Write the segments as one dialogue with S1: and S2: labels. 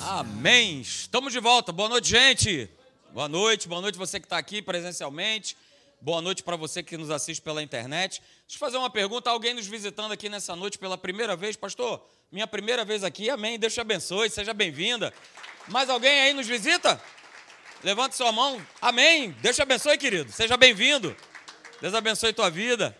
S1: Amém. Estamos de volta. Boa noite, gente. Boa noite, boa noite você que está aqui presencialmente. Boa noite para você que nos assiste pela internet. Deixa eu fazer uma pergunta. Alguém nos visitando aqui nessa noite pela primeira vez? Pastor, minha primeira vez aqui. Amém. Deus te abençoe. Seja bem-vinda. Mais alguém aí nos visita? Levante sua mão. Amém. Deus te abençoe, querido. Seja bem-vindo. Deus abençoe tua vida.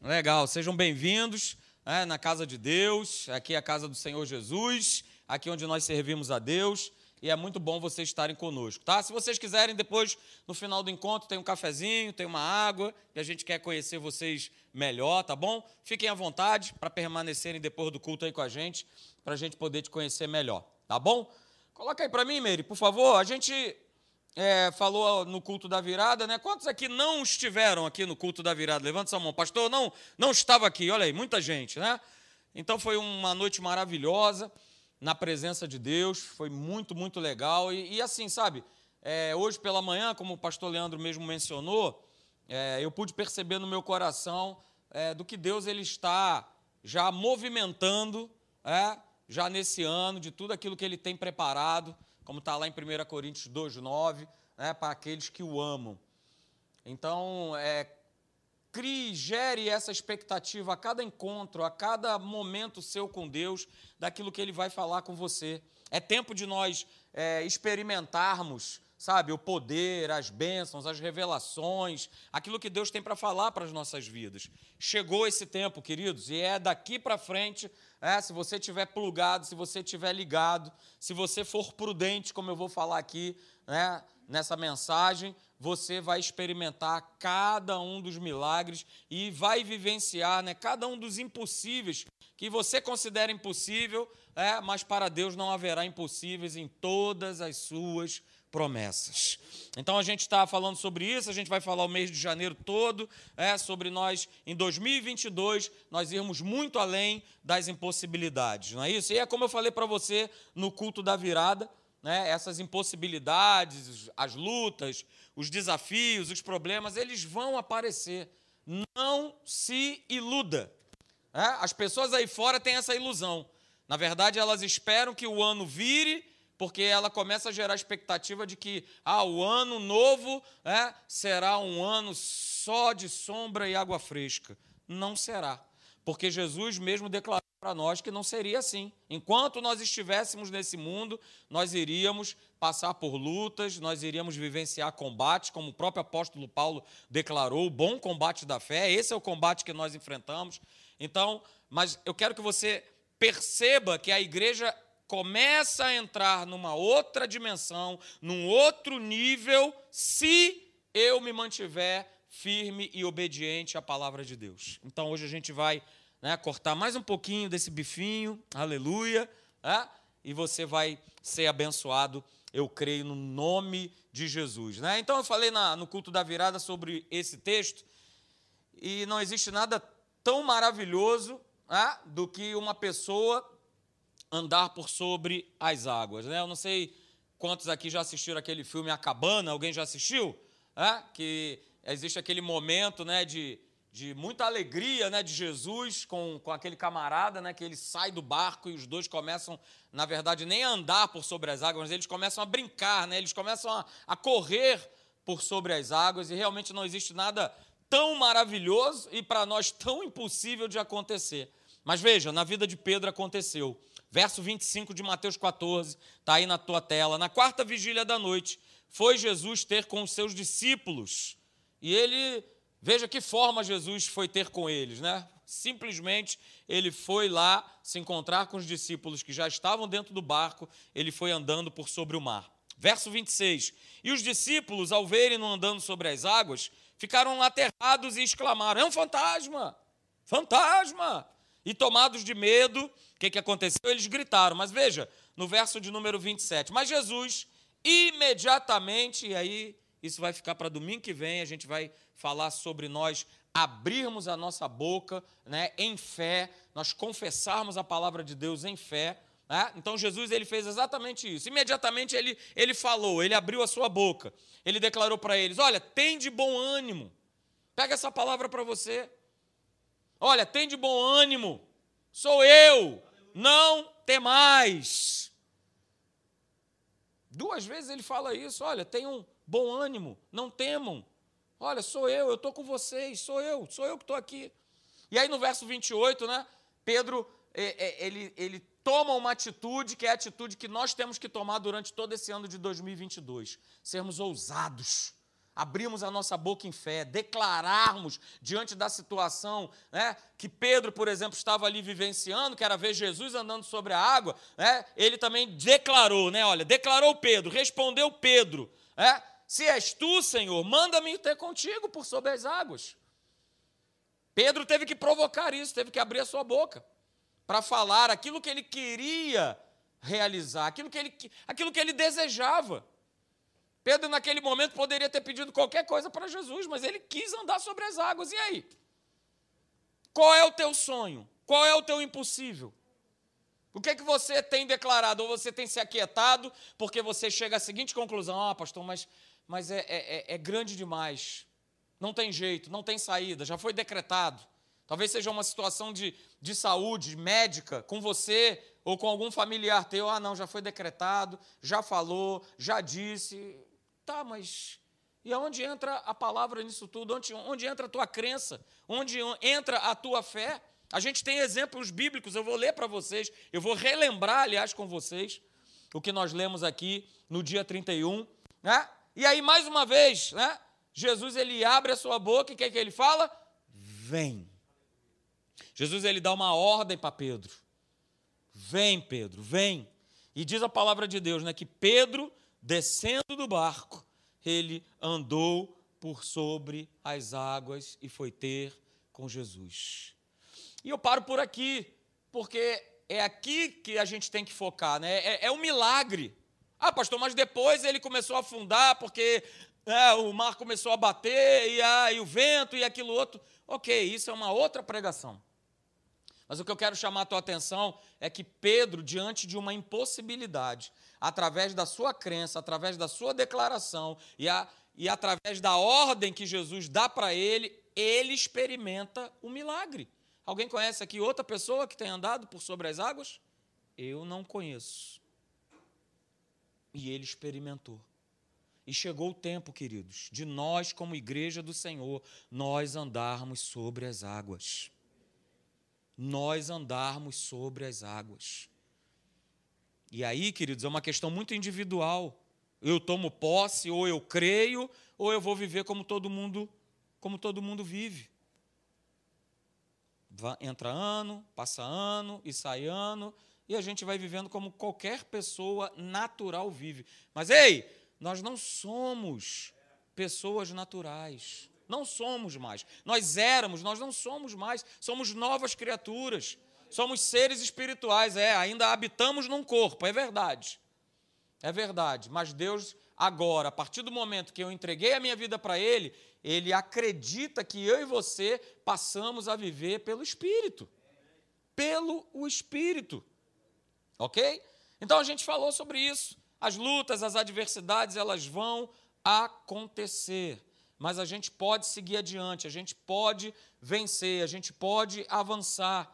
S1: Legal. Sejam bem-vindos né, na casa de Deus. Aqui é a casa do Senhor Jesus. Aqui onde nós servimos a Deus e é muito bom vocês estarem conosco, tá? Se vocês quiserem, depois, no final do encontro, tem um cafezinho, tem uma água, e a gente quer conhecer vocês melhor, tá bom? Fiquem à vontade para permanecerem depois do culto aí com a gente, para a gente poder te conhecer melhor, tá bom? Coloca aí para mim, Meire, por favor. A gente é, falou no culto da virada, né? Quantos aqui não estiveram aqui no culto da virada? Levanta sua mão. Pastor, não, não estava aqui, olha aí, muita gente, né? Então foi uma noite maravilhosa na presença de Deus, foi muito, muito legal. E, e assim, sabe, é, hoje pela manhã, como o pastor Leandro mesmo mencionou, é, eu pude perceber no meu coração é, do que Deus ele está já movimentando, é, já nesse ano, de tudo aquilo que ele tem preparado, como está lá em 1 Coríntios 2,9, né, para aqueles que o amam. Então, é, crie, gere essa expectativa a cada encontro, a cada momento seu com Deus, daquilo que Ele vai falar com você. É tempo de nós é, experimentarmos, sabe, o poder, as bênçãos, as revelações, aquilo que Deus tem para falar para as nossas vidas. Chegou esse tempo, queridos, e é daqui para frente, é, se você tiver plugado, se você tiver ligado, se você for prudente, como eu vou falar aqui, né, nessa mensagem, você vai experimentar cada um dos milagres e vai vivenciar né, cada um dos impossíveis que você considera impossível, é, mas para Deus não haverá impossíveis em todas as suas promessas. Então a gente está falando sobre isso, a gente vai falar o mês de janeiro todo, é, sobre nós em 2022 nós irmos muito além das impossibilidades, não é isso? E é como eu falei para você no culto da virada, né, essas impossibilidades, as lutas, os desafios, os problemas, eles vão aparecer. Não se iluda. É? As pessoas aí fora têm essa ilusão. Na verdade, elas esperam que o ano vire, porque ela começa a gerar a expectativa de que ah, o ano novo é, será um ano só de sombra e água fresca. Não será. Porque Jesus mesmo declarou para nós que não seria assim. Enquanto nós estivéssemos nesse mundo, nós iríamos passar por lutas, nós iríamos vivenciar combates, como o próprio apóstolo Paulo declarou, o bom combate da fé. Esse é o combate que nós enfrentamos. Então, mas eu quero que você perceba que a igreja começa a entrar numa outra dimensão, num outro nível, se eu me mantiver firme e obediente à palavra de Deus. Então hoje a gente vai né, cortar mais um pouquinho desse bifinho, aleluia, né, e você vai ser abençoado, eu creio, no nome de Jesus. Né? Então eu falei na, no culto da virada sobre esse texto, e não existe nada tão maravilhoso né, do que uma pessoa andar por sobre as águas. Né? Eu não sei quantos aqui já assistiram aquele filme A Cabana, alguém já assistiu? É? Que existe aquele momento né, de de muita alegria né, de Jesus com, com aquele camarada, né, que ele sai do barco e os dois começam, na verdade, nem a andar por sobre as águas, eles começam a brincar, né, eles começam a, a correr por sobre as águas, e realmente não existe nada tão maravilhoso e para nós tão impossível de acontecer. Mas veja, na vida de Pedro aconteceu. Verso 25 de Mateus 14, está aí na tua tela. Na quarta vigília da noite, foi Jesus ter com os seus discípulos. E ele Veja que forma Jesus foi ter com eles, né? Simplesmente ele foi lá se encontrar com os discípulos que já estavam dentro do barco, ele foi andando por sobre o mar. Verso 26. E os discípulos, ao verem-no andando sobre as águas, ficaram aterrados e exclamaram: É um fantasma! Fantasma! E tomados de medo, o que, que aconteceu? Eles gritaram. Mas veja, no verso de número 27. Mas Jesus, imediatamente, e aí isso vai ficar para domingo que vem, a gente vai falar sobre nós abrirmos a nossa boca né, em fé, nós confessarmos a palavra de Deus em fé. Né? Então Jesus ele fez exatamente isso. Imediatamente ele, ele falou, ele abriu a sua boca. Ele declarou para eles: Olha, tem de bom ânimo. Pega essa palavra para você. Olha, tem de bom ânimo. Sou eu. Não temais. Duas vezes ele fala isso: olha, tenham bom ânimo, não temam. Olha, sou eu, eu estou com vocês, sou eu, sou eu que estou aqui. E aí no verso 28, né, Pedro, é, é, ele, ele toma uma atitude que é a atitude que nós temos que tomar durante todo esse ano de 2022. Sermos ousados, abrirmos a nossa boca em fé, declararmos diante da situação né, que Pedro, por exemplo, estava ali vivenciando, que era ver Jesus andando sobre a água, né, ele também declarou, né, olha, declarou Pedro, respondeu Pedro, né, se és tu, Senhor, manda-me ter contigo por sobre as águas. Pedro teve que provocar isso, teve que abrir a sua boca para falar aquilo que ele queria realizar, aquilo que ele, aquilo que ele desejava. Pedro, naquele momento, poderia ter pedido qualquer coisa para Jesus, mas ele quis andar sobre as águas. E aí? Qual é o teu sonho? Qual é o teu impossível? O que é que você tem declarado? Ou você tem se aquietado porque você chega à seguinte conclusão: ah, pastor, mas, mas é, é, é, é grande demais. Não tem jeito, não tem saída, já foi decretado. Talvez seja uma situação de, de saúde médica com você ou com algum familiar teu. Ah, não, já foi decretado, já falou, já disse. Tá, mas e aonde entra a palavra nisso tudo? Onde, onde entra a tua crença? Onde entra a tua fé? A gente tem exemplos bíblicos, eu vou ler para vocês, eu vou relembrar, aliás, com vocês, o que nós lemos aqui no dia 31. Né? E aí, mais uma vez, né? Jesus ele abre a sua boca e o que, é que ele fala? Vem. Jesus ele dá uma ordem para Pedro. Vem, Pedro, vem. E diz a palavra de Deus, né, que Pedro, descendo do barco, ele andou por sobre as águas e foi ter com Jesus. E eu paro por aqui, porque é aqui que a gente tem que focar, né? É, é um milagre. Ah, pastor, mas depois ele começou a afundar porque é, o mar começou a bater e, ah, e o vento e aquilo outro. Ok, isso é uma outra pregação. Mas o que eu quero chamar a tua atenção é que Pedro, diante de uma impossibilidade, através da sua crença, através da sua declaração e, a, e através da ordem que Jesus dá para ele, ele experimenta o milagre. Alguém conhece aqui outra pessoa que tem andado por sobre as águas? Eu não conheço. E ele experimentou. E chegou o tempo, queridos, de nós, como igreja do Senhor, nós andarmos sobre as águas nós andarmos sobre as águas. E aí, queridos, é uma questão muito individual. Eu tomo posse, ou eu creio, ou eu vou viver como todo mundo, como todo mundo vive. Entra ano, passa ano e sai ano, e a gente vai vivendo como qualquer pessoa natural vive. Mas ei, nós não somos pessoas naturais. Não somos mais. Nós éramos, nós não somos mais. Somos novas criaturas. Somos seres espirituais. É, ainda habitamos num corpo, é verdade. É verdade. Mas Deus, agora, a partir do momento que eu entreguei a minha vida para Ele, Ele acredita que eu e você passamos a viver pelo Espírito. Pelo o Espírito. Ok? Então a gente falou sobre isso. As lutas, as adversidades, elas vão acontecer mas a gente pode seguir adiante, a gente pode vencer, a gente pode avançar,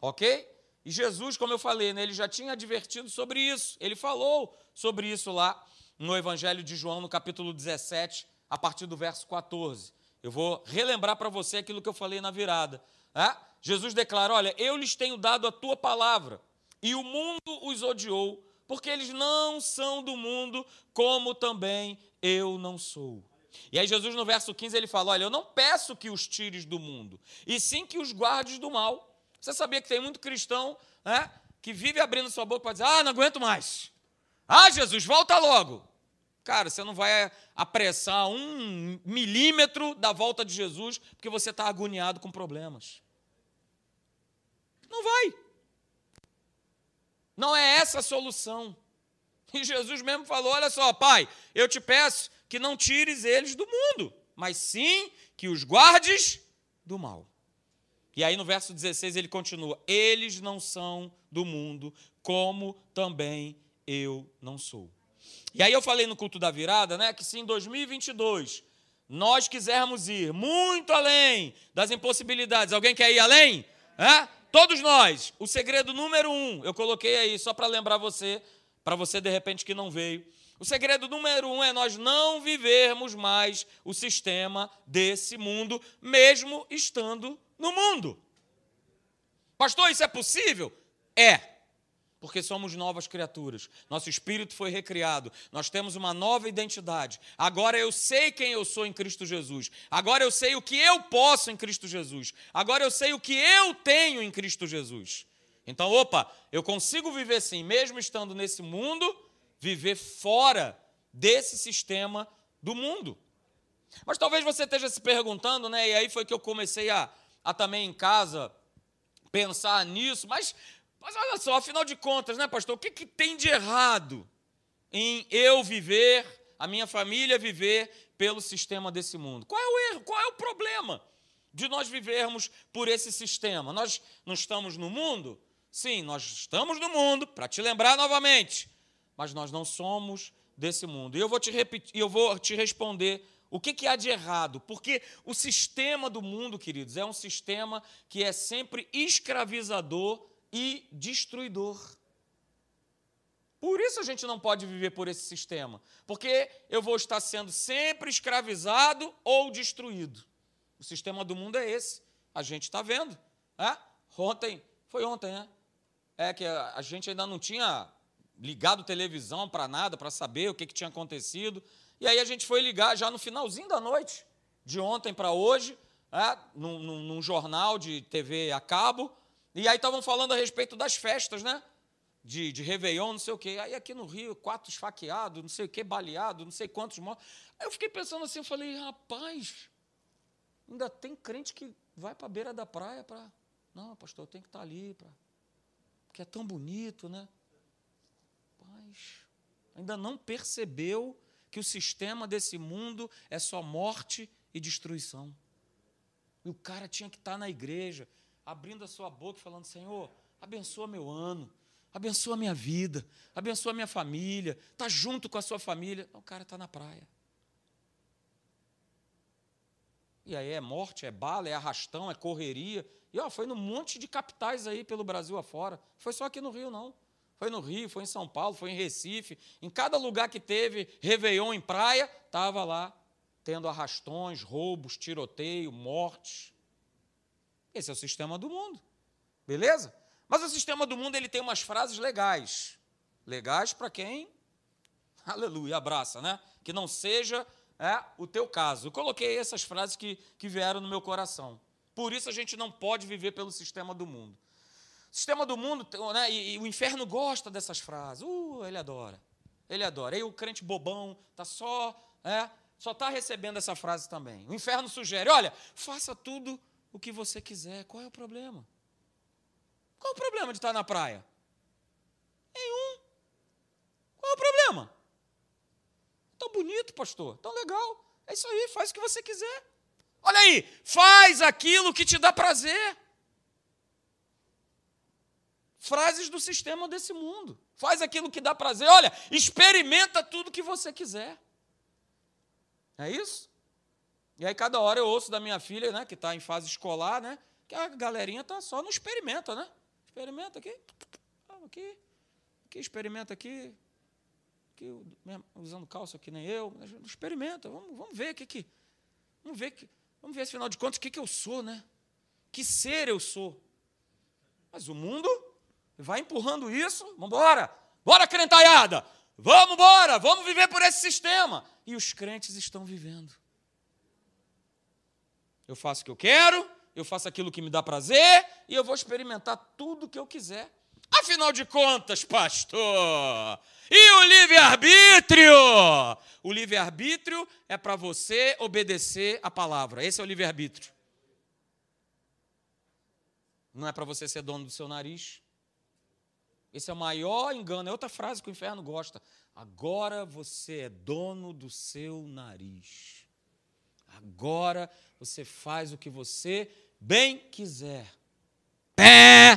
S1: ok? E Jesus, como eu falei, né, ele já tinha advertido sobre isso, ele falou sobre isso lá no Evangelho de João, no capítulo 17, a partir do verso 14. Eu vou relembrar para você aquilo que eu falei na virada. Né? Jesus declara: Olha, eu lhes tenho dado a tua palavra, e o mundo os odiou, porque eles não são do mundo, como também eu não sou. E aí Jesus no verso 15 ele fala: "Olha, eu não peço que os tires do mundo, e sim que os guardes do mal". Você sabia que tem muito cristão, né, que vive abrindo sua boca para dizer: "Ah, não aguento mais. Ah, Jesus, volta logo". Cara, você não vai apressar um milímetro da volta de Jesus porque você está agoniado com problemas. Não vai. Não é essa a solução. E Jesus mesmo falou: olha só, pai, eu te peço que não tires eles do mundo, mas sim que os guardes do mal. E aí no verso 16 ele continua: Eles não são do mundo, como também eu não sou. E aí eu falei no culto da virada, né, que se em 2022 nós quisermos ir muito além das impossibilidades, alguém quer ir além? É? Todos nós. O segredo número um, eu coloquei aí só para lembrar você, para você de repente que não veio. O segredo número um é nós não vivermos mais o sistema desse mundo, mesmo estando no mundo. Pastor, isso é possível? É porque somos novas criaturas. Nosso espírito foi recriado. Nós temos uma nova identidade. Agora eu sei quem eu sou em Cristo Jesus. Agora eu sei o que eu posso em Cristo Jesus. Agora eu sei o que eu tenho em Cristo Jesus. Então, opa, eu consigo viver sim, mesmo estando nesse mundo, viver fora desse sistema do mundo. Mas talvez você esteja se perguntando, né? E aí foi que eu comecei a, a também em casa pensar nisso. Mas mas olha só, afinal de contas, né, pastor, o que, que tem de errado em eu viver, a minha família viver pelo sistema desse mundo? Qual é o erro? Qual é o problema de nós vivermos por esse sistema? Nós não estamos no mundo? Sim, nós estamos no mundo, para te lembrar novamente, mas nós não somos desse mundo. E eu vou te repetir, eu vou te responder o que, que há de errado? Porque o sistema do mundo, queridos, é um sistema que é sempre escravizador e destruidor. Por isso a gente não pode viver por esse sistema, porque eu vou estar sendo sempre escravizado ou destruído. O sistema do mundo é esse. A gente está vendo. É? Ontem, foi ontem, né? É que a gente ainda não tinha ligado televisão para nada, para saber o que, que tinha acontecido. E aí a gente foi ligar já no finalzinho da noite, de ontem para hoje, é? num, num, num jornal de TV a cabo, e aí estavam falando a respeito das festas, né? De, de Réveillon, não sei o quê. Aí aqui no Rio, quatro esfaqueados, não sei o quê, baleado, não sei quantos mortos. Aí eu fiquei pensando assim, eu falei, rapaz, ainda tem crente que vai para a beira da praia para. Não, pastor, eu tenho que estar tá ali, pra... porque é tão bonito, né? Rapaz, ainda não percebeu que o sistema desse mundo é só morte e destruição. E o cara tinha que estar na igreja, abrindo a sua boca e falando: Senhor, abençoa meu ano, abençoa minha vida, abençoa minha família, está junto com a sua família. O cara está na praia. E aí é morte, é bala, é arrastão, é correria. E ó, foi num monte de capitais aí pelo Brasil afora. Foi só aqui no Rio, não. Foi no Rio, foi em São Paulo, foi em Recife. Em cada lugar que teve Réveillon em praia, estava lá tendo arrastões, roubos, tiroteio, mortes. Esse é o sistema do mundo. Beleza? Mas o sistema do mundo ele tem umas frases legais. Legais para quem, aleluia, abraça, né? Que não seja é, o teu caso. Eu coloquei essas frases que, que vieram no meu coração. Por isso a gente não pode viver pelo sistema do mundo. Sistema do mundo, né, e, e o inferno gosta dessas frases. Uh, ele adora. Ele adora. Aí o crente bobão está só, é, só está recebendo essa frase também. O inferno sugere: olha, faça tudo o que você quiser. Qual é o problema? Qual é o problema de estar na praia? Nenhum. Qual é o problema? Tão bonito, pastor, tão legal. É isso aí, faz o que você quiser. Olha aí, faz aquilo que te dá prazer. Frases do sistema desse mundo. Faz aquilo que dá prazer. Olha, experimenta tudo que você quiser. É isso? E aí cada hora eu ouço da minha filha, né, que está em fase escolar, né, que a galerinha está só no experimenta, né? Experimenta aqui, aqui, aqui, experimenta aqui, aqui usando calça aqui nem eu, experimenta, vamos, vamos ver o que que, vamos ver que, vamos ver afinal de contas o que que eu sou, né? Que ser eu sou? Mas o mundo vai empurrando isso, vamos embora, bora crentaiada, vamos embora, vamos viver por esse sistema. E os crentes estão vivendo. Eu faço o que eu quero, eu faço aquilo que me dá prazer e eu vou experimentar tudo o que eu quiser. Afinal de contas, pastor, e o livre-arbítrio? O livre-arbítrio é para você obedecer a palavra. Esse é o livre-arbítrio. Não é para você ser dono do seu nariz. Esse é o maior engano. É outra frase que o inferno gosta. Agora você é dono do seu nariz. Agora você faz o que você bem quiser. Pé!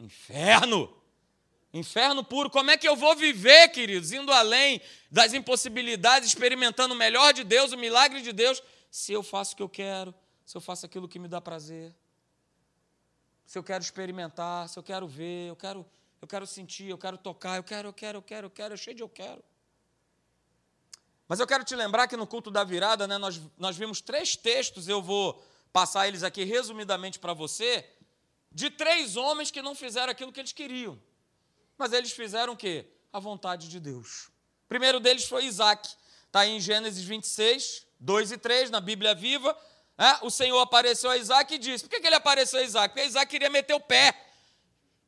S1: Inferno! Inferno puro. Como é que eu vou viver, queridos, indo além das impossibilidades, experimentando o melhor de Deus, o milagre de Deus, se eu faço o que eu quero, se eu faço aquilo que me dá prazer, se eu quero experimentar, se eu quero ver, eu quero eu quero sentir, eu quero tocar, eu quero, eu quero, eu quero, eu quero, eu cheio de eu quero. Mas eu quero te lembrar que no culto da virada, né, nós, nós vimos três textos, eu vou passar eles aqui resumidamente para você, de três homens que não fizeram aquilo que eles queriam. Mas eles fizeram o quê? A vontade de Deus. O primeiro deles foi Isaac. Está em Gênesis 26, 2 e 3, na Bíblia Viva. É, o Senhor apareceu a Isaac e disse: Por que, que ele apareceu a Isaac? Porque Isaac queria meter o pé.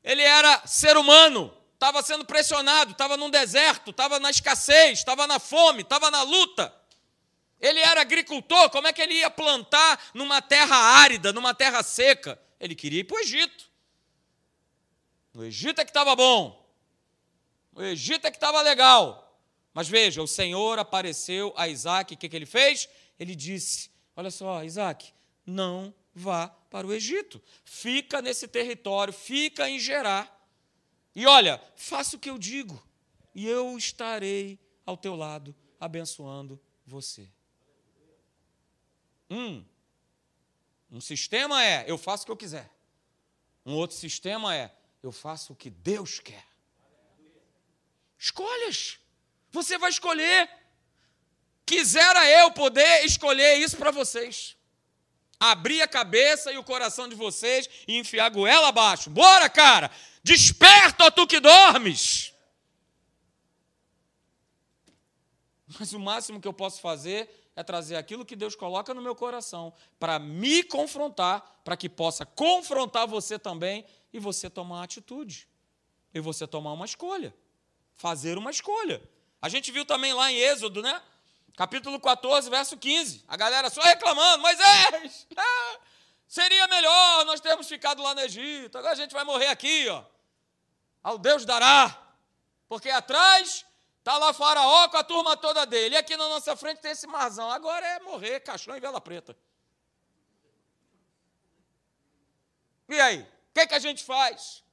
S1: Ele era ser humano, estava sendo pressionado, estava num deserto, estava na escassez, estava na fome, estava na luta. Ele era agricultor, como é que ele ia plantar numa terra árida, numa terra seca? Ele queria ir para o Egito. No Egito é que estava bom. O Egito é que estava legal. Mas veja, o Senhor apareceu a Isaac, o que, que ele fez? Ele disse: Olha só, Isaac, não vá para o Egito. Fica nesse território, fica em Gerar. E olha, faça o que eu digo, e eu estarei ao teu lado, abençoando você. Um, um sistema é eu faço o que eu quiser. Um outro sistema é eu faço o que Deus quer. Escolhas. Você vai escolher. Quisera eu poder escolher isso para vocês abrir a cabeça e o coração de vocês e enfiar a goela abaixo. Bora, cara! Desperta, ó tu que dormes! Mas o máximo que eu posso fazer é trazer aquilo que Deus coloca no meu coração para me confrontar, para que possa confrontar você também e você tomar uma atitude. E você tomar uma escolha. Fazer uma escolha. A gente viu também lá em Êxodo, né? Capítulo 14, verso 15. A galera só reclamando, Moisés, ah, seria melhor nós termos ficado lá no Egito, agora a gente vai morrer aqui, ó. Ao Deus dará, porque atrás está lá Faraó com a turma toda dele, e aqui na nossa frente tem esse marzão, agora é morrer, caixão e vela preta. E aí, o que, que a gente faz?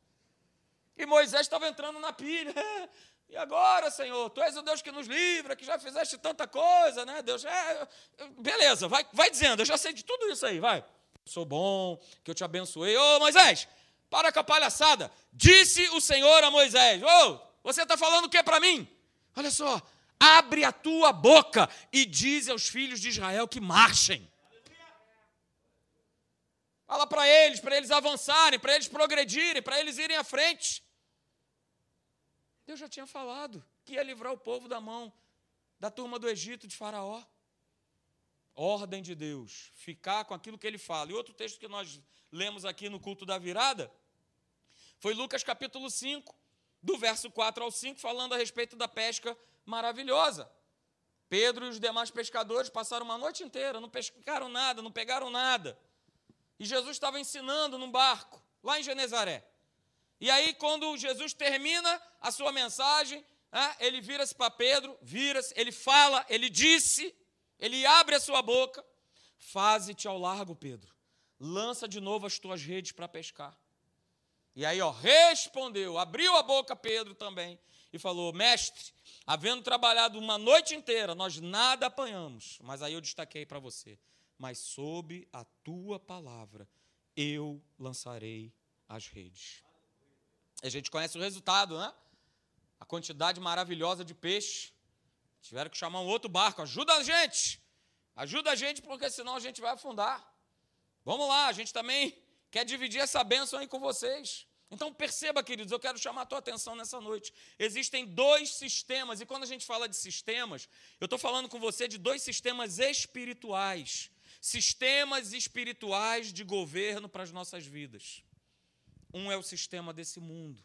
S1: E Moisés estava entrando na pilha. E agora, Senhor, Tu és o Deus que nos livra, que já fizeste tanta coisa, né, Deus? É, beleza, vai, vai dizendo, eu já sei de tudo isso aí, vai. Sou bom, que eu te abençoei. Ô, Moisés, para com a palhaçada. Disse o Senhor a Moisés: Ô, você está falando o que para mim? Olha só, abre a tua boca e diz aos filhos de Israel que marchem. Fala para eles, para eles avançarem, para eles progredirem, para eles irem à frente. Deus já tinha falado que ia livrar o povo da mão da turma do Egito de Faraó. Ordem de Deus, ficar com aquilo que ele fala. E outro texto que nós lemos aqui no culto da virada foi Lucas capítulo 5, do verso 4 ao 5, falando a respeito da pesca maravilhosa. Pedro e os demais pescadores passaram uma noite inteira, não pescaram nada, não pegaram nada. E Jesus estava ensinando num barco, lá em Genezaré. E aí, quando Jesus termina a sua mensagem, né, ele vira-se para Pedro, vira-se, ele fala, ele disse, ele abre a sua boca: Faze-te ao largo, Pedro, lança de novo as tuas redes para pescar. E aí, ó, respondeu, abriu a boca Pedro também e falou: Mestre, havendo trabalhado uma noite inteira, nós nada apanhamos. Mas aí eu destaquei para você: Mas sob a tua palavra eu lançarei as redes. A gente conhece o resultado, né? A quantidade maravilhosa de peixe. Tiveram que chamar um outro barco. Ajuda a gente! Ajuda a gente, porque senão a gente vai afundar. Vamos lá, a gente também quer dividir essa bênção aí com vocês. Então perceba, queridos, eu quero chamar a tua atenção nessa noite. Existem dois sistemas, e quando a gente fala de sistemas, eu estou falando com você de dois sistemas espirituais. Sistemas espirituais de governo para as nossas vidas. Um é o sistema desse mundo,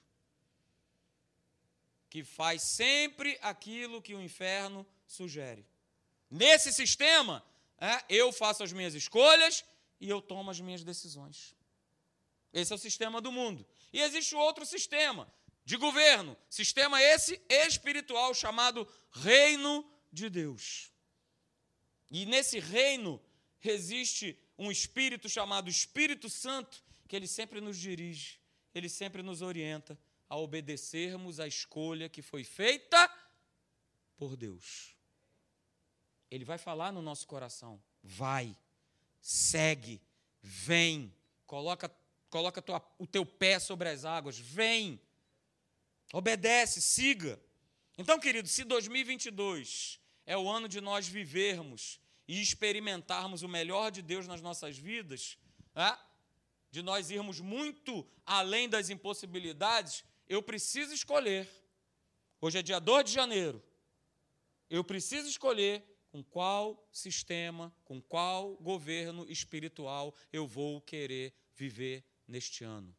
S1: que faz sempre aquilo que o inferno sugere. Nesse sistema, é, eu faço as minhas escolhas e eu tomo as minhas decisões. Esse é o sistema do mundo. E existe outro sistema de governo, sistema esse espiritual chamado Reino de Deus. E nesse reino existe um espírito chamado Espírito Santo que ele sempre nos dirige, ele sempre nos orienta a obedecermos a escolha que foi feita por Deus. Ele vai falar no nosso coração: vai, segue, vem, coloca, coloca tua, o teu pé sobre as águas, vem. Obedece, siga. Então, querido, se 2022 é o ano de nós vivermos e experimentarmos o melhor de Deus nas nossas vidas, é? De nós irmos muito além das impossibilidades, eu preciso escolher. Hoje é dia 2 de janeiro. Eu preciso escolher com qual sistema, com qual governo espiritual eu vou querer viver neste ano.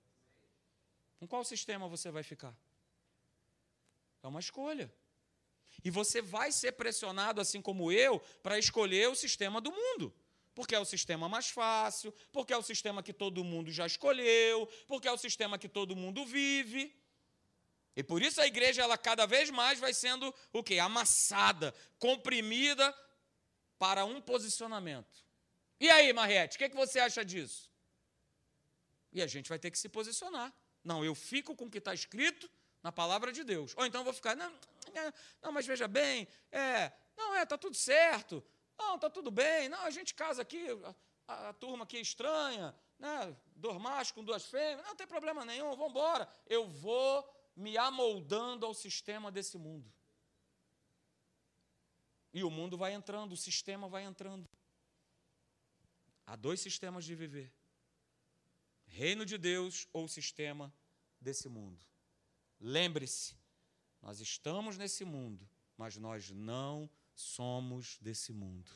S1: Com qual sistema você vai ficar? É uma escolha. E você vai ser pressionado, assim como eu, para escolher o sistema do mundo. Porque é o sistema mais fácil, porque é o sistema que todo mundo já escolheu, porque é o sistema que todo mundo vive. E por isso a igreja, ela cada vez mais vai sendo o quê? Amassada, comprimida para um posicionamento. E aí, Marrete, o que, que você acha disso? E a gente vai ter que se posicionar. Não, eu fico com o que está escrito na palavra de Deus. Ou então vou ficar, não, não, mas veja bem, é, não, é, está tudo certo, não, está tudo bem, não, a gente casa aqui, a, a turma aqui é estranha, né, dois machos com duas fêmeas, não tem problema nenhum, vamos embora. Eu vou me amoldando ao sistema desse mundo. E o mundo vai entrando, o sistema vai entrando. Há dois sistemas de viver: reino de Deus ou sistema desse mundo. Lembre-se, nós estamos nesse mundo, mas nós não somos desse mundo.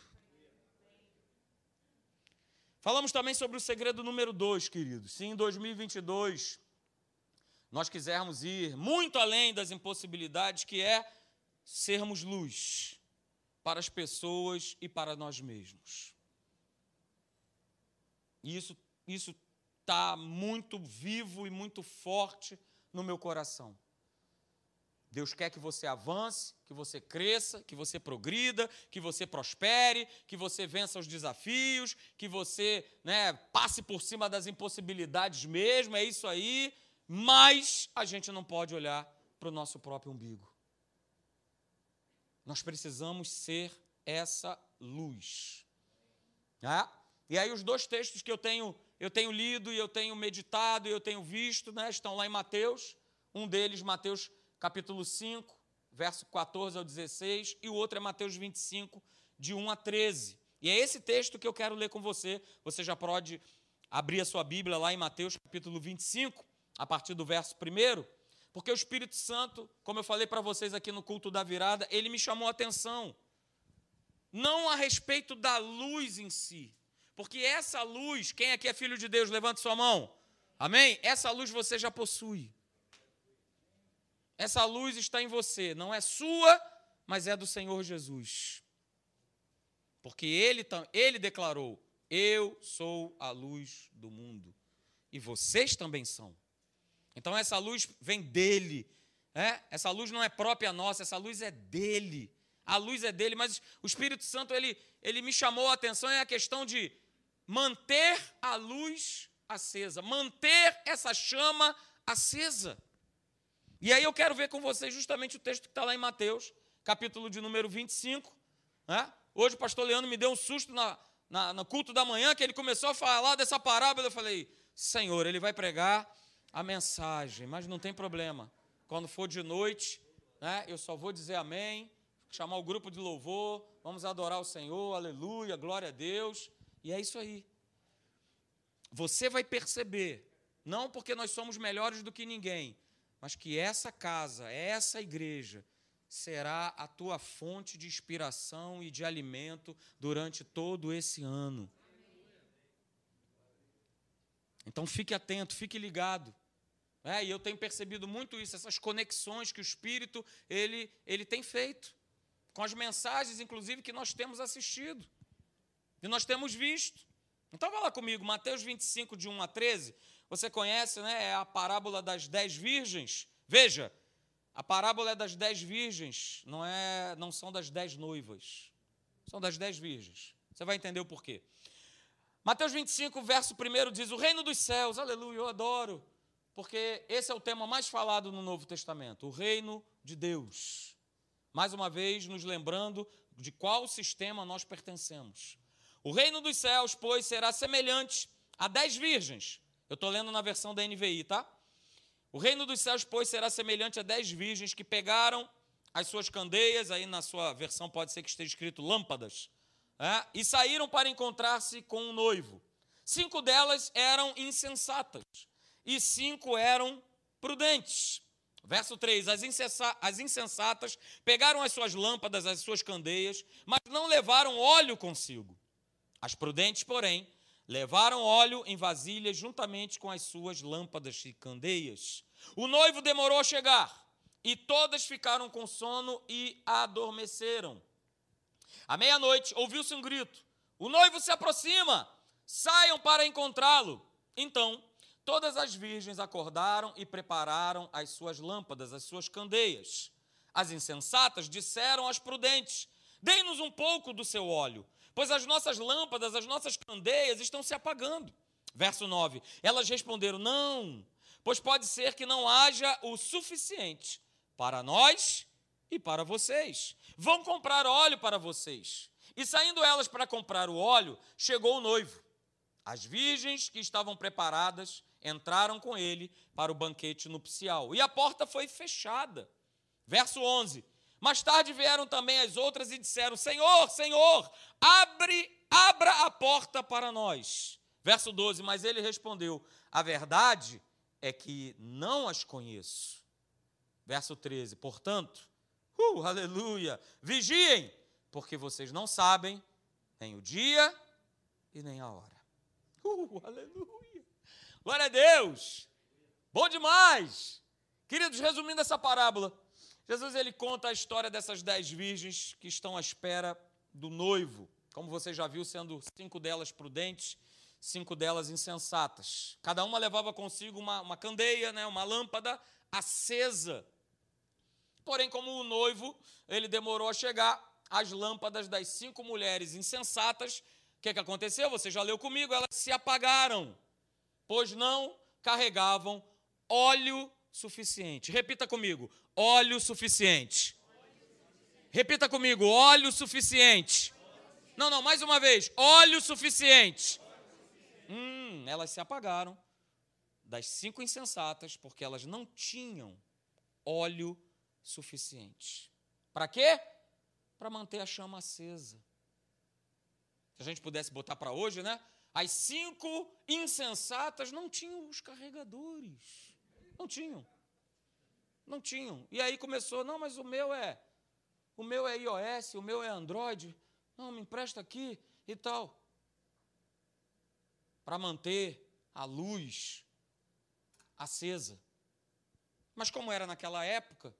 S1: Falamos também sobre o segredo número dois, queridos. Se em 2022 nós quisermos ir muito além das impossibilidades, que é sermos luz para as pessoas e para nós mesmos. E isso isso está muito vivo e muito forte no meu coração. Deus quer que você avance, que você cresça, que você progrida, que você prospere, que você vença os desafios, que você né, passe por cima das impossibilidades mesmo, é isso aí, mas a gente não pode olhar para o nosso próprio umbigo. Nós precisamos ser essa luz. Né? E aí os dois textos que eu tenho eu tenho lido e eu tenho meditado e eu tenho visto, né, estão lá em Mateus. Um deles, Mateus capítulo 5, verso 14 ao 16, e o outro é Mateus 25, de 1 a 13. E é esse texto que eu quero ler com você. Você já pode abrir a sua Bíblia lá em Mateus capítulo 25, a partir do verso 1, porque o Espírito Santo, como eu falei para vocês aqui no culto da virada, ele me chamou a atenção. Não a respeito da luz em si, porque essa luz, quem aqui é filho de Deus, levante sua mão. Amém? Essa luz você já possui. Essa luz está em você, não é sua, mas é do Senhor Jesus. Porque ele, ele declarou: Eu sou a luz do mundo. E vocês também são. Então essa luz vem dele. É? Essa luz não é própria nossa, essa luz é dele. A luz é dele, mas o Espírito Santo ele, ele me chamou a atenção é a questão de manter a luz acesa, manter essa chama acesa. E aí eu quero ver com vocês justamente o texto que está lá em Mateus, capítulo de número 25. Né? Hoje o pastor Leandro me deu um susto na, na, no culto da manhã, que ele começou a falar dessa parábola. Eu falei, Senhor, ele vai pregar a mensagem, mas não tem problema. Quando for de noite, né, eu só vou dizer amém, chamar o grupo de louvor, vamos adorar o Senhor, aleluia, glória a Deus. E é isso aí. Você vai perceber, não porque nós somos melhores do que ninguém, mas que essa casa, essa igreja, será a tua fonte de inspiração e de alimento durante todo esse ano. Então fique atento, fique ligado. É, e eu tenho percebido muito isso, essas conexões que o Espírito ele, ele tem feito, com as mensagens, inclusive, que nós temos assistido. E nós temos visto. Então vá lá comigo, Mateus 25, de 1 a 13. Você conhece, né? É a parábola das dez virgens. Veja, a parábola é das dez virgens, não, é, não são das dez noivas. São das dez virgens. Você vai entender o porquê. Mateus 25, verso 1 diz: O reino dos céus, aleluia, eu adoro, porque esse é o tema mais falado no Novo Testamento, o reino de Deus. Mais uma vez, nos lembrando de qual sistema nós pertencemos. O reino dos céus, pois, será semelhante a dez virgens. Eu estou lendo na versão da NVI, tá? O reino dos céus, pois, será semelhante a dez virgens que pegaram as suas candeias, aí na sua versão pode ser que esteja escrito lâmpadas, é, e saíram para encontrar-se com um noivo. Cinco delas eram insensatas e cinco eram prudentes. Verso 3: as, as insensatas pegaram as suas lâmpadas, as suas candeias, mas não levaram óleo consigo. As prudentes, porém, levaram óleo em vasilhas juntamente com as suas lâmpadas e candeias. O noivo demorou a chegar e todas ficaram com sono e adormeceram. À meia-noite ouviu-se um grito: O noivo se aproxima! Saiam para encontrá-lo. Então, todas as virgens acordaram e prepararam as suas lâmpadas, as suas candeias. As insensatas disseram às prudentes: Dê-nos um pouco do seu óleo, pois as nossas lâmpadas, as nossas candeias estão se apagando. Verso 9: Elas responderam: Não, pois pode ser que não haja o suficiente para nós e para vocês. Vão comprar óleo para vocês. E saindo elas para comprar o óleo, chegou o noivo. As virgens que estavam preparadas entraram com ele para o banquete nupcial. E a porta foi fechada. Verso 11. Mais tarde vieram também as outras e disseram: Senhor, Senhor, abre, abra a porta para nós. Verso 12. Mas ele respondeu: A verdade é que não as conheço. Verso 13. Portanto, uh, aleluia, vigiem, porque vocês não sabem nem o dia e nem a hora. Uh, aleluia. Glória a Deus. Bom demais. Queridos, resumindo essa parábola, Jesus ele conta a história dessas dez virgens que estão à espera do noivo. Como você já viu, sendo cinco delas prudentes, cinco delas insensatas. Cada uma levava consigo uma, uma candeia, né, uma lâmpada acesa. Porém, como o noivo ele demorou a chegar, as lâmpadas das cinco mulheres insensatas o que, que aconteceu? Você já leu comigo, elas se apagaram, pois não carregavam óleo suficiente. Repita comigo: óleo suficiente. Repita comigo: óleo suficiente. Não, não, mais uma vez: óleo suficiente. Hum, elas se apagaram das cinco insensatas porque elas não tinham óleo suficiente. Para quê? Para manter a chama acesa se a gente pudesse botar para hoje, né? As cinco insensatas não tinham os carregadores. Não tinham. Não tinham. E aí começou, não, mas o meu é o meu é iOS, o meu é Android. Não, me empresta aqui e tal. Para manter a luz acesa. Mas como era naquela época,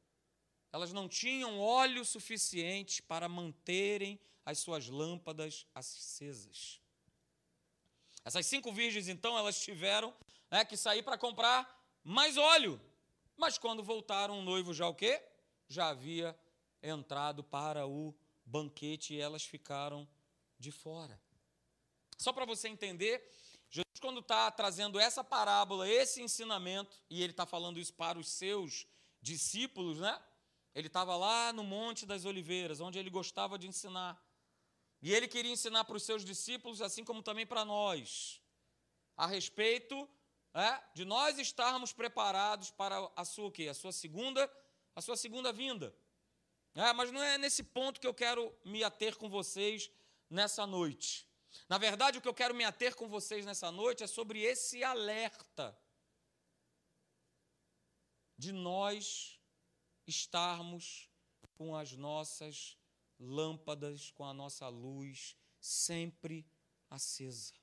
S1: elas não tinham óleo suficiente para manterem as suas lâmpadas acesas. Essas cinco virgens, então, elas tiveram né, que sair para comprar mais óleo. Mas quando voltaram, o noivo já o quê? Já havia entrado para o banquete e elas ficaram de fora. Só para você entender, Jesus, quando está trazendo essa parábola, esse ensinamento, e ele está falando isso para os seus discípulos, né? Ele estava lá no Monte das Oliveiras, onde ele gostava de ensinar. E ele queria ensinar para os seus discípulos, assim como também para nós, a respeito é, de nós estarmos preparados para a sua? A sua segunda, a sua segunda vinda. É, mas não é nesse ponto que eu quero me ater com vocês nessa noite. Na verdade, o que eu quero me ater com vocês nessa noite é sobre esse alerta de nós estarmos com as nossas lâmpadas com a nossa luz sempre acesa.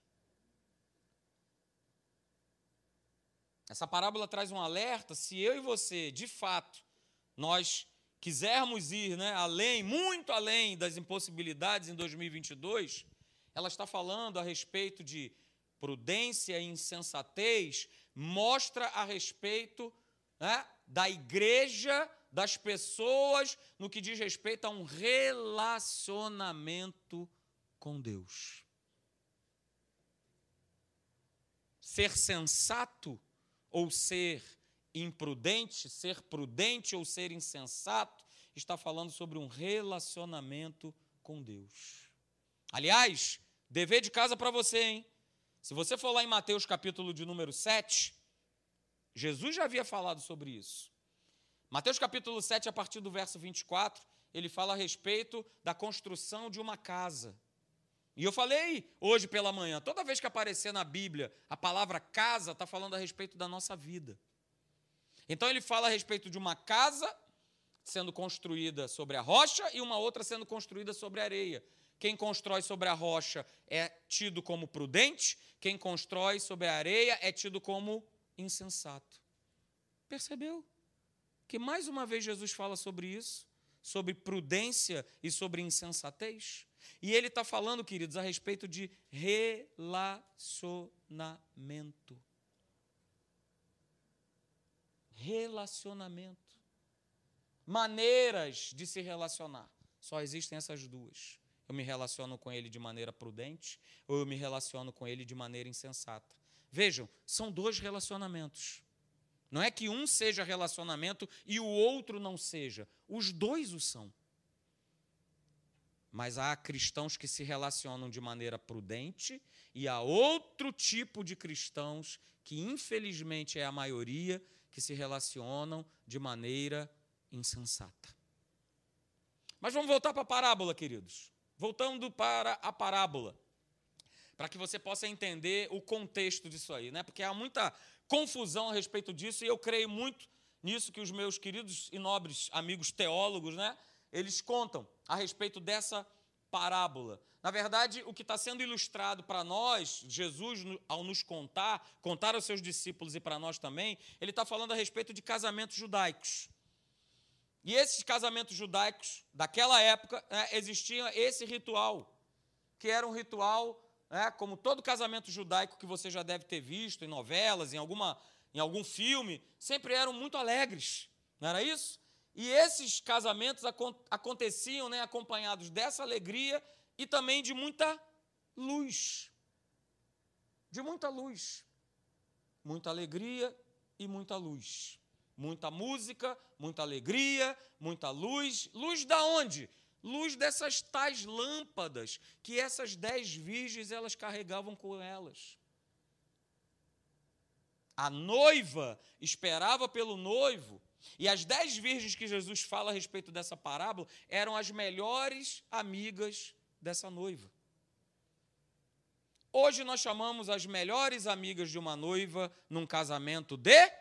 S1: Essa parábola traz um alerta, se eu e você, de fato, nós quisermos ir né, além, muito além das impossibilidades em 2022, ela está falando a respeito de prudência e insensatez, mostra a respeito né, da igreja das pessoas no que diz respeito a um relacionamento com Deus. Ser sensato ou ser imprudente, ser prudente ou ser insensato, está falando sobre um relacionamento com Deus. Aliás, dever de casa para você, hein? Se você for lá em Mateus capítulo de número 7, Jesus já havia falado sobre isso. Mateus capítulo 7, a partir do verso 24, ele fala a respeito da construção de uma casa. E eu falei hoje pela manhã, toda vez que aparecer na Bíblia a palavra casa, está falando a respeito da nossa vida. Então ele fala a respeito de uma casa sendo construída sobre a rocha e uma outra sendo construída sobre a areia. Quem constrói sobre a rocha é tido como prudente, quem constrói sobre a areia é tido como insensato. Percebeu? Que mais uma vez Jesus fala sobre isso, sobre prudência e sobre insensatez. E ele está falando, queridos, a respeito de relacionamento. Relacionamento. Maneiras de se relacionar. Só existem essas duas. Eu me relaciono com ele de maneira prudente ou eu me relaciono com ele de maneira insensata. Vejam, são dois relacionamentos. Não é que um seja relacionamento e o outro não seja. Os dois o são. Mas há cristãos que se relacionam de maneira prudente e há outro tipo de cristãos que, infelizmente, é a maioria, que se relacionam de maneira insensata. Mas vamos voltar para a parábola, queridos. Voltando para a parábola para que você possa entender o contexto disso aí, né? Porque há muita confusão a respeito disso e eu creio muito nisso que os meus queridos e nobres amigos teólogos, né? Eles contam a respeito dessa parábola. Na verdade, o que está sendo ilustrado para nós, Jesus, ao nos contar, contar aos seus discípulos e para nós também, ele está falando a respeito de casamentos judaicos. E esses casamentos judaicos, daquela época, né, existia esse ritual, que era um ritual né, como todo casamento judaico que você já deve ter visto em novelas, em, alguma, em algum filme, sempre eram muito alegres, não era isso? E esses casamentos aconteciam né, acompanhados dessa alegria e também de muita luz. De muita luz. Muita alegria e muita luz. Muita música, muita alegria, muita luz. Luz da onde? luz dessas tais lâmpadas que essas dez virgens elas carregavam com elas. A noiva esperava pelo noivo, e as dez virgens que Jesus fala a respeito dessa parábola eram as melhores amigas dessa noiva. Hoje nós chamamos as melhores amigas de uma noiva num casamento de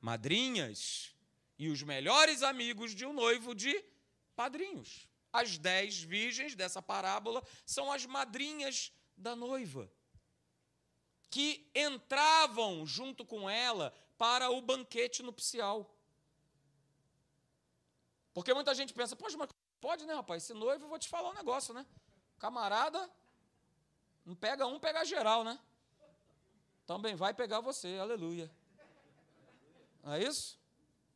S1: madrinhas e os melhores amigos de um noivo de padrinhos. As dez virgens dessa parábola são as madrinhas da noiva, que entravam junto com ela para o banquete nupcial. Porque muita gente pensa, poxa, mas pode, né, rapaz? Esse noivo, eu vou te falar um negócio, né? Camarada, não pega um, pega geral, né? Também vai pegar você, aleluia. Não é isso?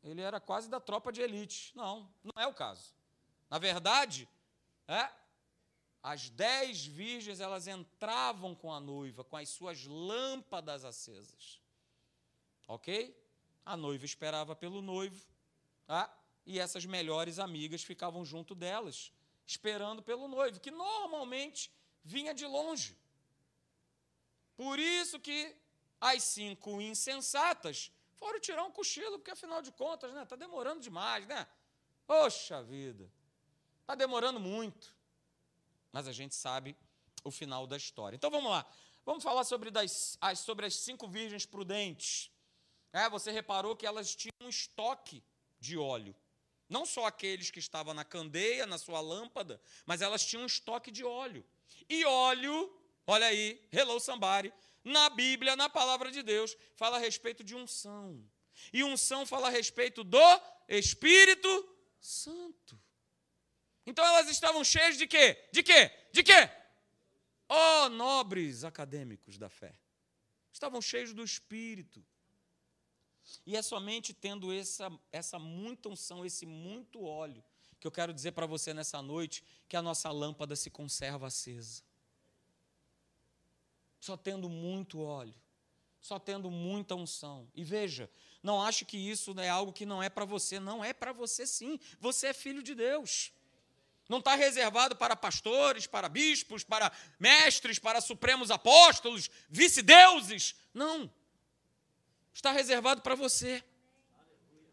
S1: Ele era quase da tropa de elite. Não, não é o caso. Na verdade, é, as dez virgens elas entravam com a noiva, com as suas lâmpadas acesas. Ok? A noiva esperava pelo noivo, tá? E essas melhores amigas ficavam junto delas, esperando pelo noivo, que normalmente vinha de longe. Por isso que as cinco insensatas foram tirar um cochilo, porque afinal de contas, né, está demorando demais, né? Poxa vida. Está demorando muito, mas a gente sabe o final da história. Então vamos lá. Vamos falar sobre, das, as, sobre as cinco virgens prudentes. É, você reparou que elas tinham um estoque de óleo. Não só aqueles que estavam na candeia, na sua lâmpada, mas elas tinham um estoque de óleo. E óleo, olha aí, hello somebody, na Bíblia, na palavra de Deus, fala a respeito de unção. E unção fala a respeito do Espírito Santo. Então elas estavam cheias de quê? De quê? De quê? Oh, nobres acadêmicos da fé. Estavam cheios do Espírito. E é somente tendo essa, essa muita unção, esse muito óleo, que eu quero dizer para você nessa noite que a nossa lâmpada se conserva acesa. Só tendo muito óleo, só tendo muita unção. E veja, não ache que isso é algo que não é para você, não é para você sim. Você é filho de Deus. Não está reservado para pastores, para bispos, para mestres, para supremos apóstolos, vice-deuses. Não. Está reservado para você.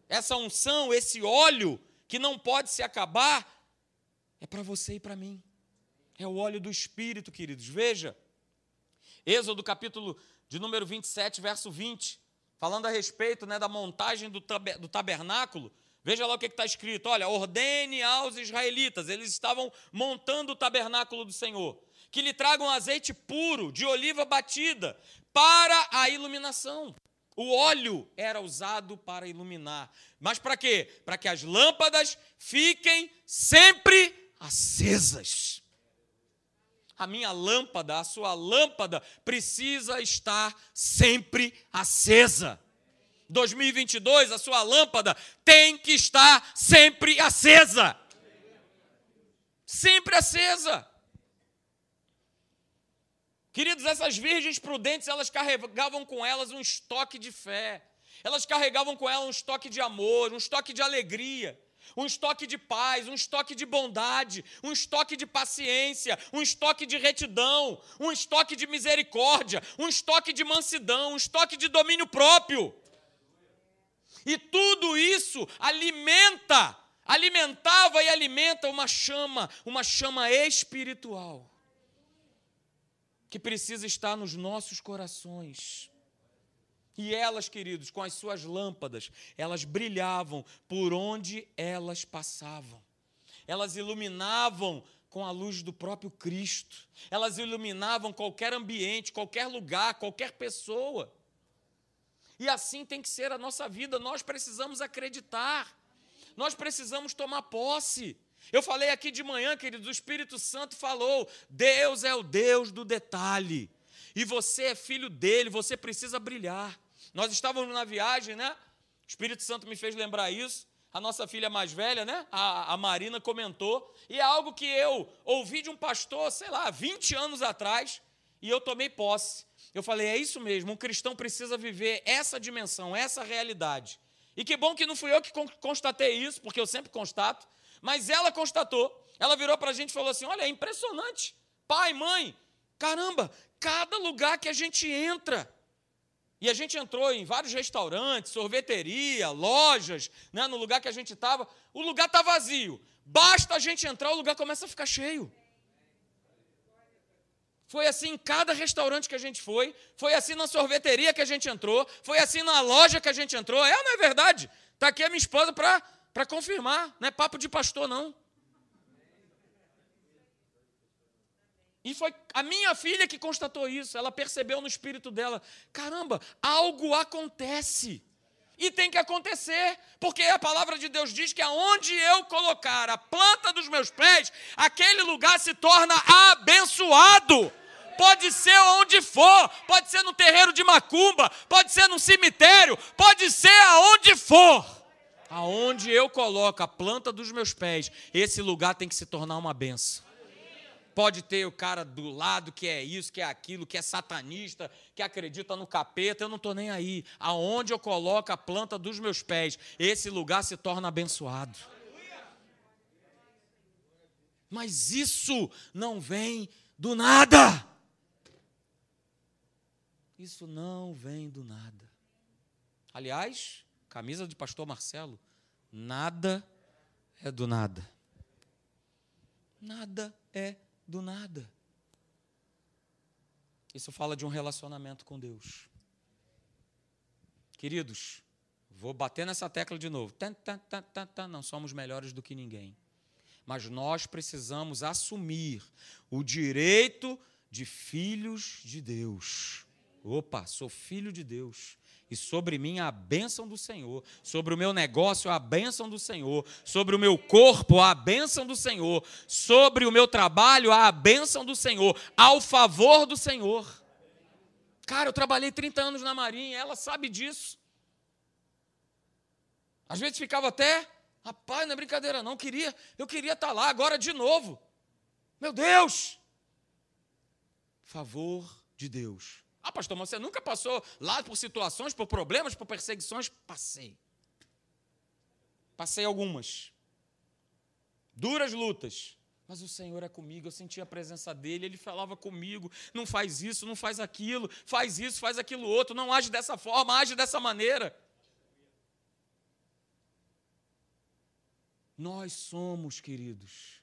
S1: Essa unção, esse óleo que não pode se acabar, é para você e para mim. É o óleo do Espírito, queridos. Veja, Êxodo capítulo de número 27, verso 20, falando a respeito né, da montagem do, do tabernáculo. Veja lá o que está escrito: olha, ordene aos israelitas, eles estavam montando o tabernáculo do Senhor, que lhe tragam azeite puro de oliva batida para a iluminação. O óleo era usado para iluminar. Mas para quê? Para que as lâmpadas fiquem sempre acesas. A minha lâmpada, a sua lâmpada precisa estar sempre acesa. 2022, a sua lâmpada tem que estar sempre acesa. Sempre acesa. Queridos, essas virgens prudentes, elas carregavam com elas um estoque de fé. Elas carregavam com elas um estoque de amor, um estoque de alegria, um estoque de paz, um estoque de bondade, um estoque de paciência, um estoque de retidão, um estoque de misericórdia, um estoque de mansidão, um estoque de domínio próprio. E tudo isso alimenta, alimentava e alimenta uma chama, uma chama espiritual que precisa estar nos nossos corações. E elas, queridos, com as suas lâmpadas, elas brilhavam por onde elas passavam. Elas iluminavam com a luz do próprio Cristo. Elas iluminavam qualquer ambiente, qualquer lugar, qualquer pessoa. E assim tem que ser a nossa vida. Nós precisamos acreditar. Nós precisamos tomar posse. Eu falei aqui de manhã, queridos, o Espírito Santo falou: Deus é o Deus do detalhe. E você é filho dele, você precisa brilhar. Nós estávamos na viagem, né? O Espírito Santo me fez lembrar isso. A nossa filha mais velha, né? A, a Marina comentou. E é algo que eu ouvi de um pastor, sei lá, 20 anos atrás, e eu tomei posse. Eu falei, é isso mesmo, um cristão precisa viver essa dimensão, essa realidade. E que bom que não fui eu que constatei isso, porque eu sempre constato. Mas ela constatou, ela virou para a gente e falou assim: olha, é impressionante. Pai, mãe, caramba, cada lugar que a gente entra. E a gente entrou em vários restaurantes, sorveteria, lojas, né, no lugar que a gente estava. O lugar está vazio. Basta a gente entrar, o lugar começa a ficar cheio. Foi assim em cada restaurante que a gente foi, foi assim na sorveteria que a gente entrou, foi assim na loja que a gente entrou. É não é verdade? Está aqui a minha esposa para para confirmar, não é papo de pastor, não. E foi a minha filha que constatou isso. Ela percebeu no espírito dela: caramba, algo acontece. E tem que acontecer, porque a palavra de Deus diz que aonde eu colocar a planta dos meus pés, aquele lugar se torna abençoado. Pode ser onde for, pode ser no terreiro de macumba, pode ser no cemitério, pode ser aonde for. Aonde eu coloco a planta dos meus pés, esse lugar tem que se tornar uma benção. Pode ter o cara do lado que é isso, que é aquilo, que é satanista, que acredita no capeta, eu não estou nem aí. Aonde eu coloco a planta dos meus pés, esse lugar se torna abençoado. Mas isso não vem do nada. Isso não vem do nada. Aliás, camisa de pastor Marcelo, nada é do nada. Nada é do nada. Isso fala de um relacionamento com Deus. Queridos, vou bater nessa tecla de novo. Não somos melhores do que ninguém. Mas nós precisamos assumir o direito de filhos de Deus. Opa, sou filho de Deus e sobre mim a bênção do Senhor, sobre o meu negócio a bênção do Senhor, sobre o meu corpo a bênção do Senhor, sobre o meu trabalho a bênção do Senhor, ao favor do Senhor. Cara, eu trabalhei 30 anos na Marinha, ela sabe disso. Às vezes ficava até, rapaz, não é brincadeira não, queria, eu queria estar lá agora de novo. Meu Deus! Favor de Deus. Ah, pastor, mas você nunca passou lá por situações, por problemas, por perseguições? Passei. Passei algumas. Duras lutas. Mas o Senhor é comigo, eu senti a presença dele, ele falava comigo: não faz isso, não faz aquilo, faz isso, faz aquilo outro, não age dessa forma, age dessa maneira. Nós somos, queridos,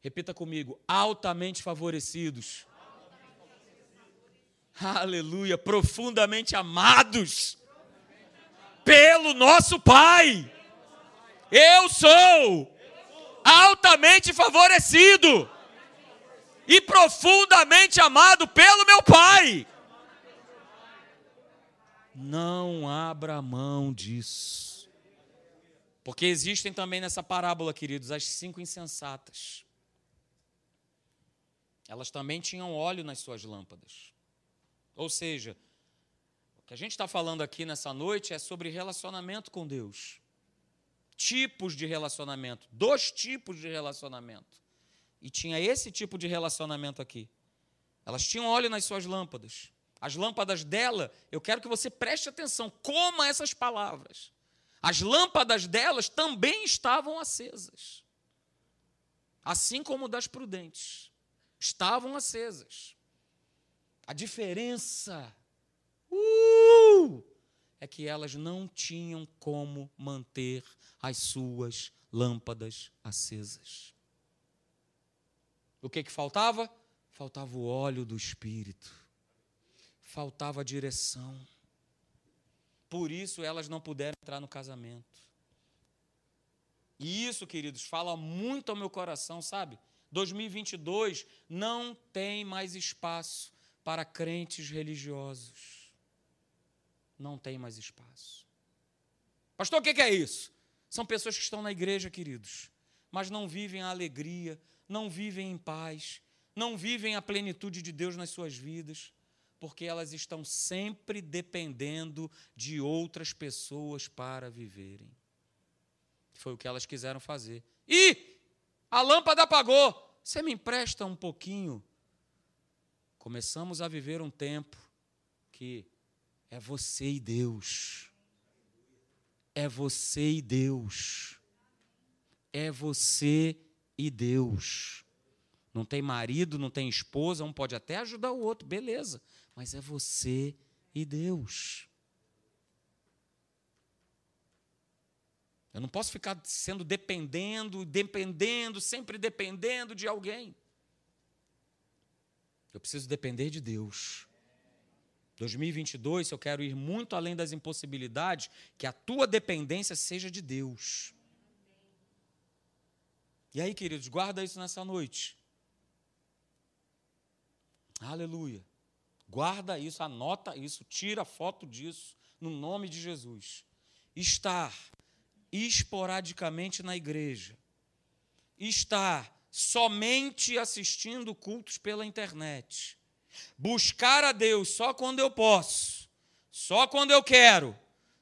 S1: repita comigo, altamente favorecidos. Aleluia, profundamente amados pelo nosso Pai. Eu sou altamente favorecido e profundamente amado pelo meu Pai. Não abra mão disso. Porque existem também nessa parábola, queridos, as cinco insensatas. Elas também tinham óleo nas suas lâmpadas. Ou seja, o que a gente está falando aqui nessa noite é sobre relacionamento com Deus tipos de relacionamento, dois tipos de relacionamento. E tinha esse tipo de relacionamento aqui. Elas tinham óleo nas suas lâmpadas. As lâmpadas dela, eu quero que você preste atenção, coma essas palavras. As lâmpadas delas também estavam acesas. Assim como das prudentes. Estavam acesas. A diferença uh, é que elas não tinham como manter as suas lâmpadas acesas. O que que faltava? Faltava o óleo do Espírito. Faltava a direção. Por isso elas não puderam entrar no casamento. E isso, queridos, fala muito ao meu coração, sabe? 2022 não tem mais espaço para crentes religiosos. Não tem mais espaço. Pastor, o que é isso? São pessoas que estão na igreja, queridos, mas não vivem a alegria, não vivem em paz, não vivem a plenitude de Deus nas suas vidas, porque elas estão sempre dependendo de outras pessoas para viverem. Foi o que elas quiseram fazer. E a lâmpada apagou. Você me empresta um pouquinho? Começamos a viver um tempo que é você e Deus é você e Deus. É você e Deus. Não tem marido, não tem esposa, um pode até ajudar o outro, beleza, mas é você e Deus. Eu não posso ficar sendo dependendo, dependendo, sempre dependendo de alguém. Eu preciso depender de Deus. 2022, se eu quero ir muito além das impossibilidades, que a tua dependência seja de Deus. E aí, queridos, guarda isso nessa noite. Aleluia. Guarda isso, anota isso, tira foto disso, no nome de Jesus. Estar esporadicamente na igreja, estar somente assistindo cultos pela internet, Buscar a Deus só quando eu posso, só quando eu quero,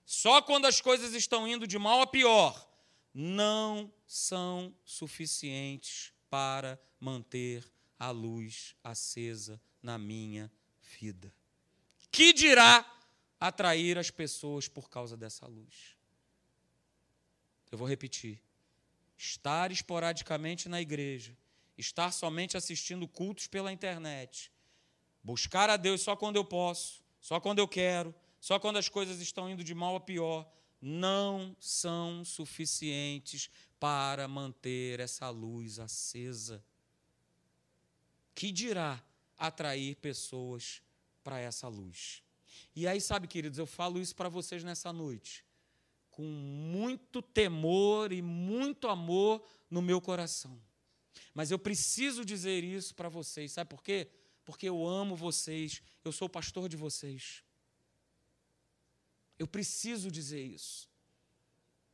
S1: só quando as coisas estão indo de mal a pior, não são suficientes para manter a luz acesa na minha vida. Que dirá atrair as pessoas por causa dessa luz? Eu vou repetir. Estar esporadicamente na igreja, estar somente assistindo cultos pela internet, Buscar a Deus só quando eu posso, só quando eu quero, só quando as coisas estão indo de mal a pior, não são suficientes para manter essa luz acesa. Que dirá atrair pessoas para essa luz? E aí, sabe, queridos, eu falo isso para vocês nessa noite, com muito temor e muito amor no meu coração. Mas eu preciso dizer isso para vocês, sabe por quê? porque eu amo vocês, eu sou pastor de vocês. Eu preciso dizer isso.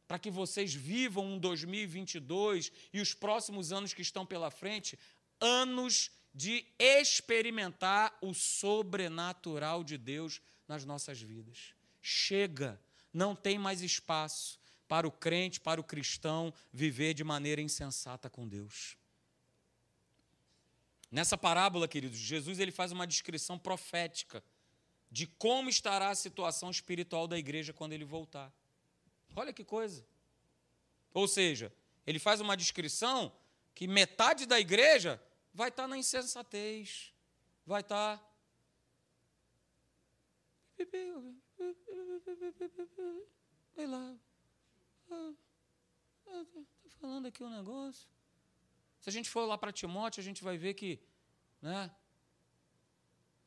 S1: Para que vocês vivam um 2022 e os próximos anos que estão pela frente, anos de experimentar o sobrenatural de Deus nas nossas vidas. Chega, não tem mais espaço para o crente, para o cristão viver de maneira insensata com Deus. Nessa parábola, queridos, Jesus ele faz uma descrição profética de como estará a situação espiritual da igreja quando ele voltar. Olha que coisa. Ou seja, ele faz uma descrição que metade da igreja vai estar na insensatez, vai estar. Sei lá. Estou falando aqui um negócio. Se a gente for lá para Timóteo, a gente vai ver que, né,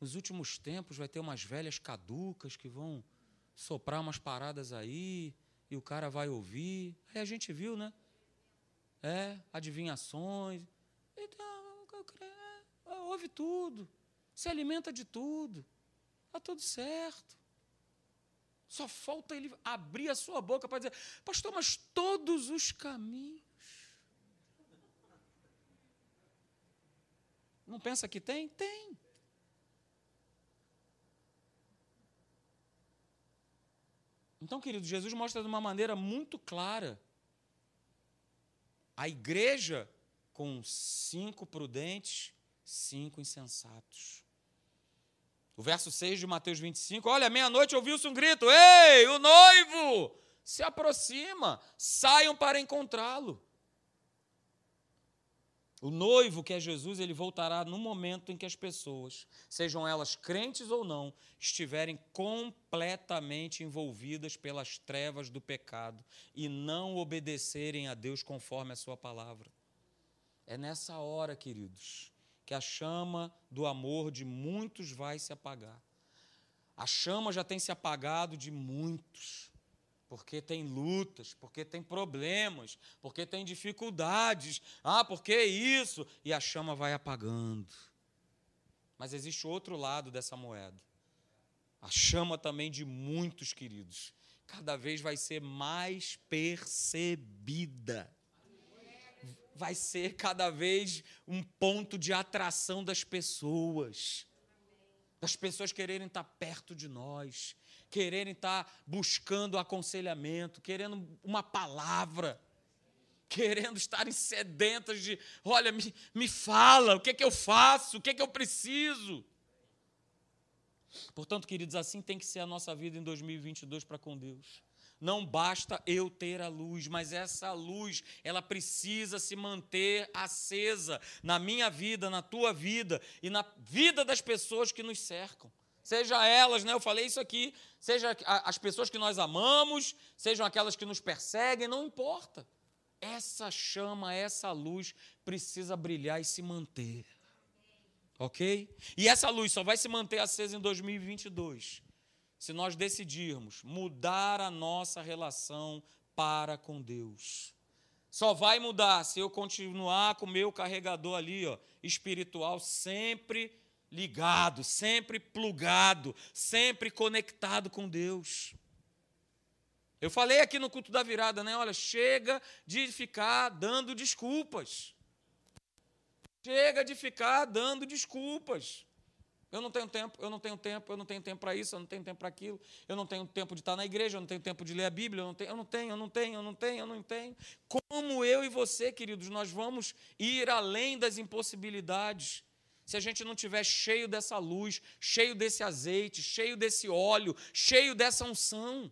S1: nos últimos tempos vai ter umas velhas caducas que vão soprar umas paradas aí, e o cara vai ouvir. Aí a gente viu, né? É, adivinhações. Então, é, ouve tudo, se alimenta de tudo, está tudo certo. Só falta ele abrir a sua boca para dizer, pastor, mas todos os caminhos. Não pensa que tem? Tem. Então, querido, Jesus mostra de uma maneira muito clara a igreja com cinco prudentes, cinco insensatos. O verso 6 de Mateus 25, olha, meia-noite ouviu-se um grito: Ei, o noivo se aproxima, saiam para encontrá-lo. O noivo, que é Jesus, ele voltará no momento em que as pessoas, sejam elas crentes ou não, estiverem completamente envolvidas pelas trevas do pecado e não obedecerem a Deus conforme a Sua palavra. É nessa hora, queridos, que a chama do amor de muitos vai se apagar. A chama já tem se apagado de muitos porque tem lutas, porque tem problemas, porque tem dificuldades. Ah, porque isso? E a chama vai apagando. Mas existe outro lado dessa moeda. A chama também de muitos queridos, cada vez vai ser mais percebida. Vai ser cada vez um ponto de atração das pessoas. Das pessoas quererem estar perto de nós, quererem estar buscando aconselhamento, querendo uma palavra, querendo estarem sedentas de, olha, me, me fala, o que, é que eu faço, o que, é que eu preciso. Portanto, queridos, assim tem que ser a nossa vida em 2022 para com Deus. Não basta eu ter a luz, mas essa luz, ela precisa se manter acesa na minha vida, na tua vida e na vida das pessoas que nos cercam seja elas, né? Eu falei isso aqui, seja as pessoas que nós amamos, sejam aquelas que nos perseguem, não importa. Essa chama, essa luz precisa brilhar e se manter. Ok? E essa luz só vai se manter acesa em 2022 se nós decidirmos mudar a nossa relação para com Deus. Só vai mudar se eu continuar com o meu carregador ali, ó, espiritual, sempre ligado, sempre plugado, sempre conectado com Deus. Eu falei aqui no culto da virada, né? Olha, chega de ficar dando desculpas. Chega de ficar dando desculpas. Eu não tenho tempo, eu não tenho tempo, eu não tenho tempo para isso, eu não tenho tempo para aquilo, eu não tenho tempo de estar na igreja, eu não tenho tempo de ler a Bíblia, eu não tenho, eu não tenho, eu não tenho, eu não tenho, eu não tenho. Como eu e você, queridos, nós vamos ir além das impossibilidades se a gente não tiver cheio dessa luz, cheio desse azeite, cheio desse óleo, cheio dessa unção,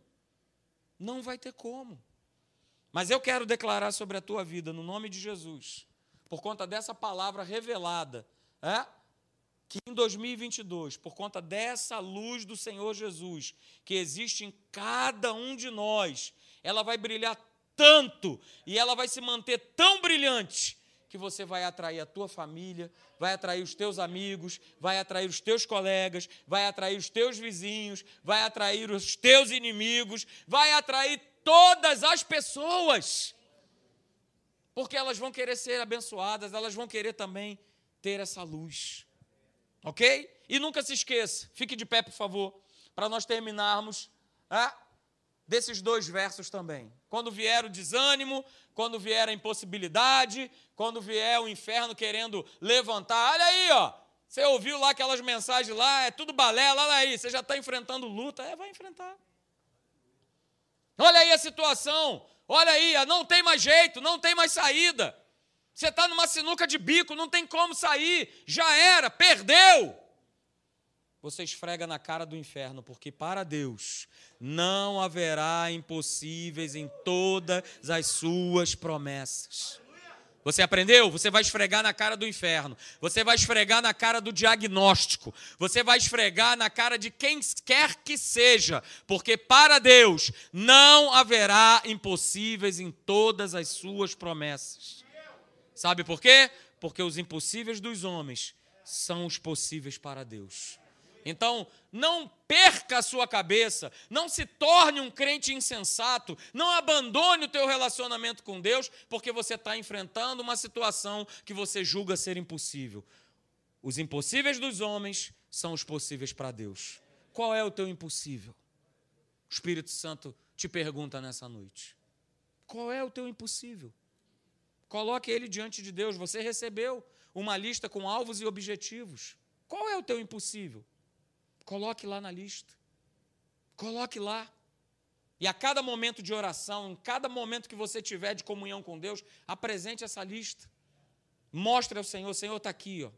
S1: não vai ter como. Mas eu quero declarar sobre a tua vida, no nome de Jesus, por conta dessa palavra revelada, é? Que em 2022, por conta dessa luz do Senhor Jesus, que existe em cada um de nós, ela vai brilhar tanto e ela vai se manter tão brilhante que você vai atrair a tua família, vai atrair os teus amigos, vai atrair os teus colegas, vai atrair os teus vizinhos, vai atrair os teus inimigos, vai atrair todas as pessoas. Porque elas vão querer ser abençoadas, elas vão querer também ter essa luz. Ok? E nunca se esqueça, fique de pé, por favor, para nós terminarmos. Ah, desses dois versos também. Quando vier o desânimo, quando vier a impossibilidade, quando vier o inferno querendo levantar, olha aí, ó. Você ouviu lá aquelas mensagens lá, é tudo balela, olha aí, você já está enfrentando luta, é, vai enfrentar. Olha aí a situação, olha aí, não tem mais jeito, não tem mais saída. Você está numa sinuca de bico, não tem como sair, já era, perdeu você esfrega na cara do inferno, porque para Deus não haverá impossíveis em todas as suas promessas. Você aprendeu? Você vai esfregar na cara do inferno. Você vai esfregar na cara do diagnóstico. Você vai esfregar na cara de quem quer que seja. Porque para Deus não haverá impossíveis em todas as suas promessas. Sabe por quê? Porque os impossíveis dos homens são os possíveis para Deus. Então, não perca a sua cabeça, não se torne um crente insensato, não abandone o teu relacionamento com Deus, porque você está enfrentando uma situação que você julga ser impossível. Os impossíveis dos homens são os possíveis para Deus. Qual é o teu impossível? O Espírito Santo te pergunta nessa noite. Qual é o teu impossível? Coloque ele diante de Deus. Você recebeu uma lista com alvos e objetivos. Qual é o teu impossível? Coloque lá na lista. Coloque lá. E a cada momento de oração, em cada momento que você tiver de comunhão com Deus, apresente essa lista. Mostre ao Senhor, Senhor está aqui, ó.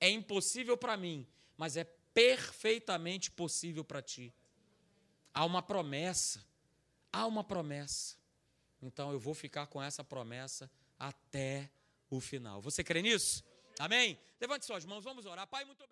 S1: É impossível para mim, mas é perfeitamente possível para ti. Há uma promessa. Há uma promessa. Então eu vou ficar com essa promessa até o final. Você crê nisso? Amém? Levante suas mãos, vamos orar. Pai, muito obrigado.